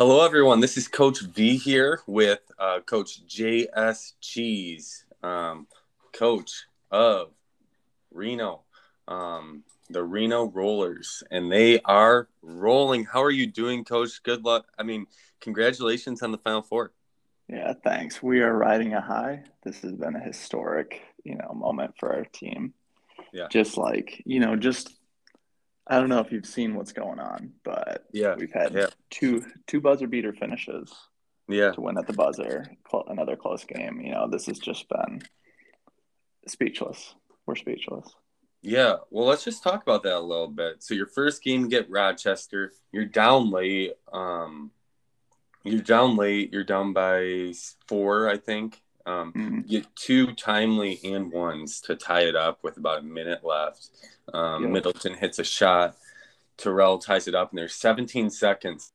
Hello, everyone. This is Coach V here with uh, Coach J.S. Cheese, um, coach of Reno, um, the Reno Rollers, and they are rolling. How are you doing, Coach? Good luck. I mean, congratulations on the Final Four. Yeah, thanks. We are riding a high. This has been a historic, you know, moment for our team. Yeah. Just like, you know, just I don't know if you've seen what's going on, but Yeah, we've had yeah. two two buzzer beater finishes Yeah, to win at the buzzer. Another close game. You know, this has just been speechless. We're speechless. yeah. Well, let's just talk about that a little bit. So, your first game, get Rochester. You're down late. Um, you're down late. You're down by four, I think. Um, get two timely and ones to tie it up with about a minute left. Um, Yeah. Middleton hits a shot. Terrell ties it up, and there's 17 seconds.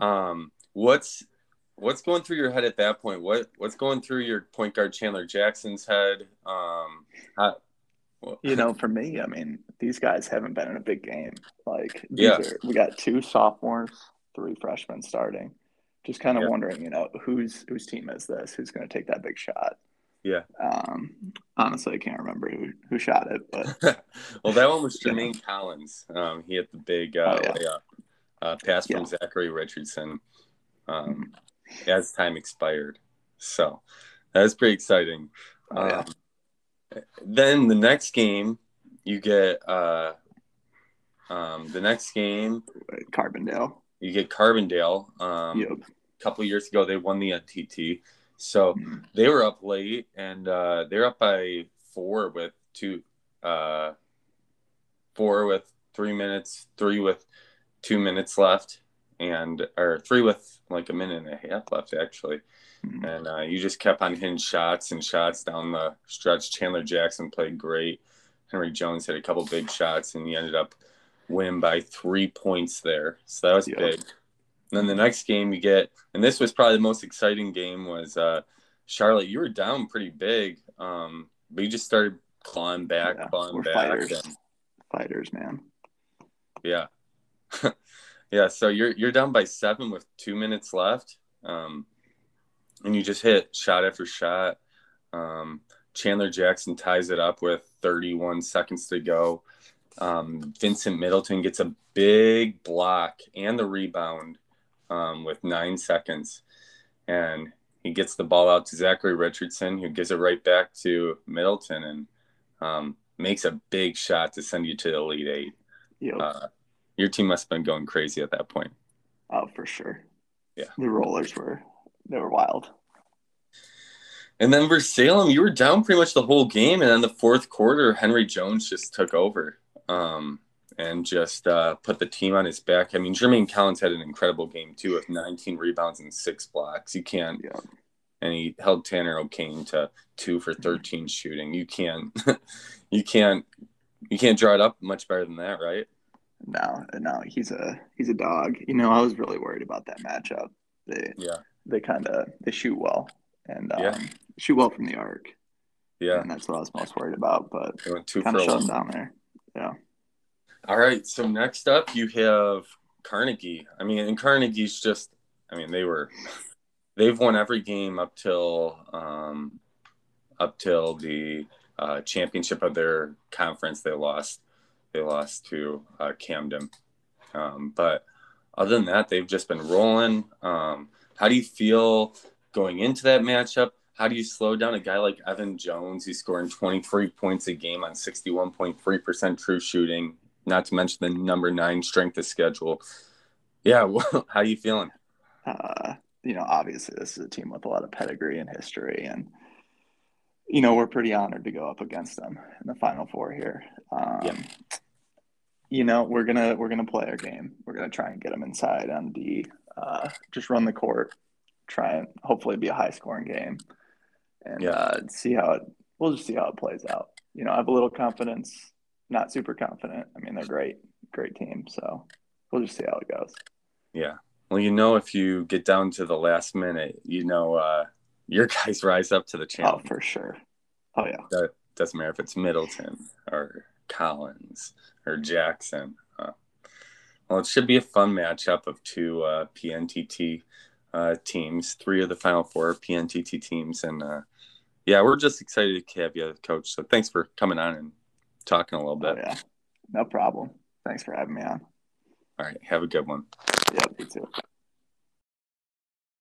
Um, what's what's going through your head at that point? What what's going through your point guard Chandler Jackson's head? Um, well, You know, for me, I mean, these guys haven't been in a big game. Like, these Yeah. are, we got two sophomores, three freshmen starting. Just kind of Yeah. wondering, you know, whose whose team is this? Who's going to take that big shot? yeah. Um, honestly, I can't remember who, who shot it, but well, that one was Yeah. Jermaine Collins. Um, he hit the big uh, Oh, yeah. layup uh, pass from Yeah. Zachary Richardson um, as time expired. So that was pretty exciting. oh, yeah. Um, then the next game, you get uh, um, the next game Carbondale. You get Carbondale. Um, Yep. A couple years ago, they won the NTT, so Mhm. they were up late and uh, they're up by four with two, uh, four with three minutes, three with two minutes left, and or three with like a minute and a half left actually. Mhm. And uh, you just kept on hitting shots and shots down the stretch. Chandler Jackson played great. Henry Jones hit a couple big shots, and he ended up winning by three points there. So that was Yeah. big. And then the next game you get, and this was probably the most exciting game, was uh, Charlotte. You were down pretty big, um, but you just started clawing back, Yeah, clawing back. fighters. and- Fighters, man. yeah. yeah. So you're you're down by seven with two minutes left. Um, and you just hit shot after shot. Um, Chandler Jackson ties it up with 31 seconds to go. Um, Vincent Middleton gets a big block and the rebound um, with nine seconds. And he gets the ball out to Zachary Richardson, who gives it right back to Middleton and um, makes a big shot to send you to the Elite Eight. Yep. Uh, your team must have been going crazy at that point. oh, for sure. Yeah. The rollers were they were wild. And then for Salem, you were down pretty much the whole game, and then the fourth quarter, Henry Jones just took over um, and just uh, put the team on his back. I mean, Jermaine Collins had an incredible game too, with 19 rebounds and six blocks. You can't, Yeah. and he held Tanner O'Kane to two for 13 shooting. You can't, you can't, you can't draw it up much better than that, right? No, no, he's a he's a dog. You know, I was really worried about that matchup. They Yeah, they kind of they shoot well and um, Yeah. shoot well from the arc. yeah. and that's what I was most worried about. But They went two for shut down there. Yeah, All right. So next up, you have Carnegie. I mean, and Carnegie's just, I mean, they were, they've won every game up till, um, up till the uh, championship of their conference. They lost, they lost to uh, Camden. Um, but other than that, they've just been rolling. Um, how do you feel going into that matchup? How do you slow down a guy like Evan Jones, who's scoring 23 points a game on 61.3% true shooting, not to mention the number nine strength of schedule? Yeah, well, how are you feeling? uh, you know, obviously this is a team with a lot of pedigree and history, and you know we're pretty honored to go up against them in the Final Four here. Um, Yeah. You know, we're gonna we're gonna play our game. We're gonna try and get them inside on D. Uh, just run the court, try and hopefully be a high scoring game, and Yeah. uh, see how it. We'll just see how it plays out. You know, I have a little confidence, not super confident. I mean, they're great, great team. So we'll just see how it goes. Yeah. Well, you know, if you get down to the last minute, you know, uh, your guys rise up to the Oh, challenge. for sure. Oh yeah. That doesn't matter if it's Middleton or Collins or Jackson. Uh, Well, it should be a fun matchup of two uh, PNTT uh, teams, three of the Final Four PNTT teams, and uh, yeah, we're just excited to have you, Coach. So thanks for coming on and talking a little bit. Oh, yeah, no problem. Thanks for having me on. All right, have a good one. Yeah, you too.